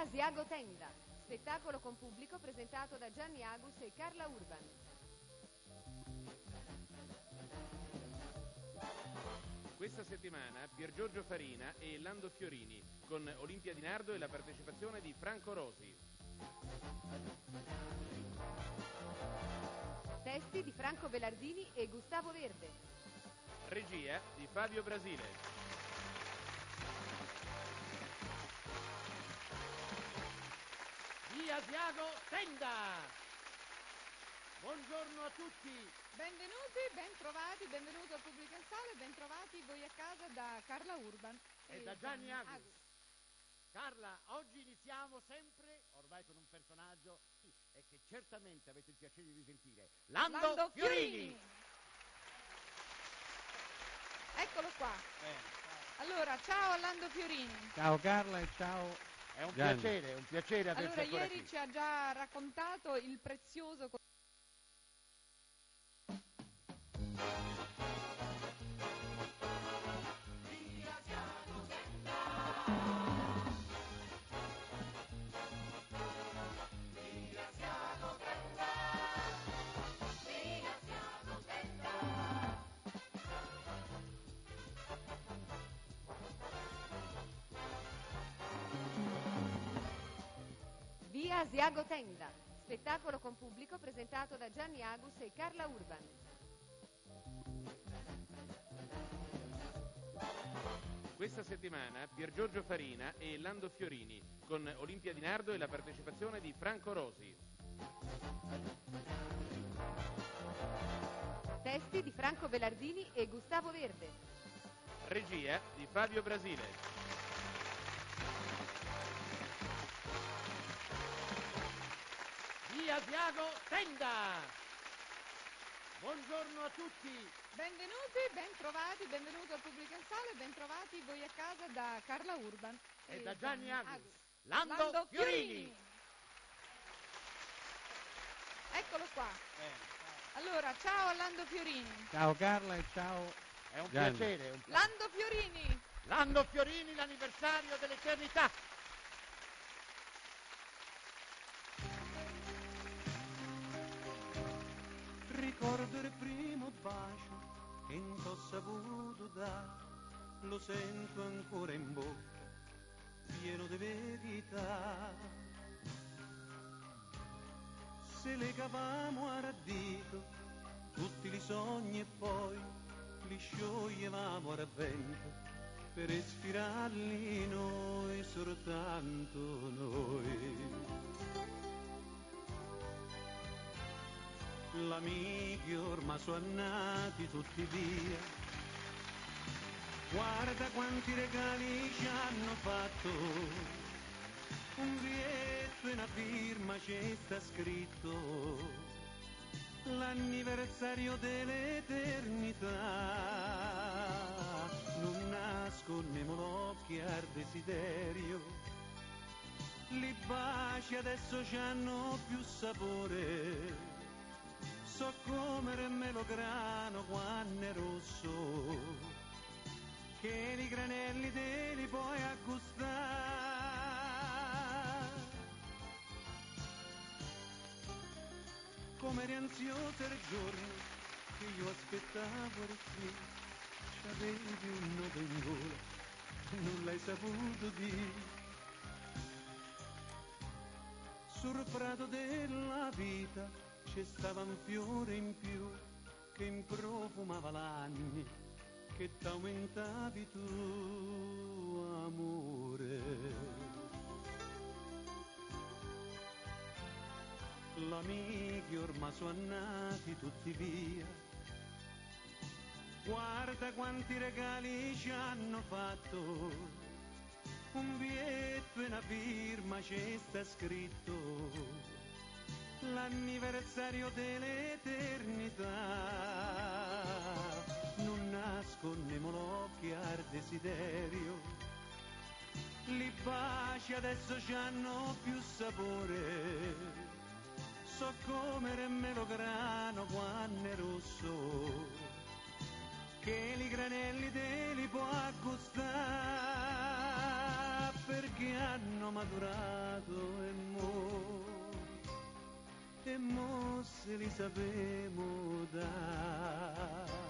Asiago Tenda, spettacolo con pubblico presentato da Gianni Agus e Carla Urban. Questa settimana Pier Giorgio Farina e Lando Fiorini, con Olimpia Di Nardo e la partecipazione di Franco Rosi. Testi di Franco Belardini e Gustavo Verde. Regia di Fabio Brasile. Via Asiago Tenda! Buongiorno a tutti! Benvenuti, bentrovati, benvenuto al pubblico in sala e bentrovati voi a casa da Carla Urban E da Gianni Agus. Carla, oggi iniziamo sempre, ormai con un personaggio sì, e che certamente avete il piacere di risentire, Lando, Lando Fiorini. Fiorini. Eccolo qua. Eh, Allora, ciao Lando Fiorini. Ciao Carla e ciao. È un Gianni. piacere, un piacere averti Allora, ancora ieri qui. ci ha già raccontato il prezioso Asiago Tenda, spettacolo con pubblico presentato da Gianni Agus e Carla Urban. Questa settimana Pier Giorgio Farina e Lando Fiorini, con Olimpia Di Nardo e la partecipazione di Franco Rosi. Testi di Franco Belardini e Gustavo Verde. Regia di Fabio Brasile. Via Asiago Tenda! Buongiorno a tutti! Benvenuti, bentrovati, benvenuto al pubblico in sala e bentrovati voi a casa da Carla Urban E da Gianni Agus. Lando, Fiorini. Eccolo qua. Eh, Allora, ciao a Lando Fiorini. Ciao Carla e ciao. è un Gianni. piacere, un Lando Fiorini. Lando Fiorini, l'anniversario dell'eternità. Ricordo il primo bacio che non t'ho saputo dare, lo sento ancora in bocca, pieno di verità. Se le cavamo a radito, tutti i sogni e poi li scioglievamo a vento, per ispirarli noi, soltanto noi. L'amici ormai sono nati tutti via. Guarda quanti regali ci hanno fatto. Un biglietto e una firma ci sta scritto. L'anniversario dell'eternità. Non nascondiamo l'occhio al desiderio. Li baci adesso ci hanno più sapore so come melograno quando è rosso che i granelli te li puoi accostare. Come eri ansioso il giorno che io aspettavo eri qui c'avevi un nodo in gola non l'hai saputo dire sul prato della vita c'è stava un fiore in più che improfumava l'anni che t'aumentavi tu amore. L'amici ormai sono nati tutti via. Guarda quanti regali ci hanno fatto. Un biglietto e una firma ci sta scritto l'anniversario dell'eternità. Non nascondiamo l'occhio al desiderio, li baci adesso ci hanno più sapore. So come il melograno quando è rosso, che i granelli te li può accostare perché hanno maturato e mo, e mo se li sapevo dare.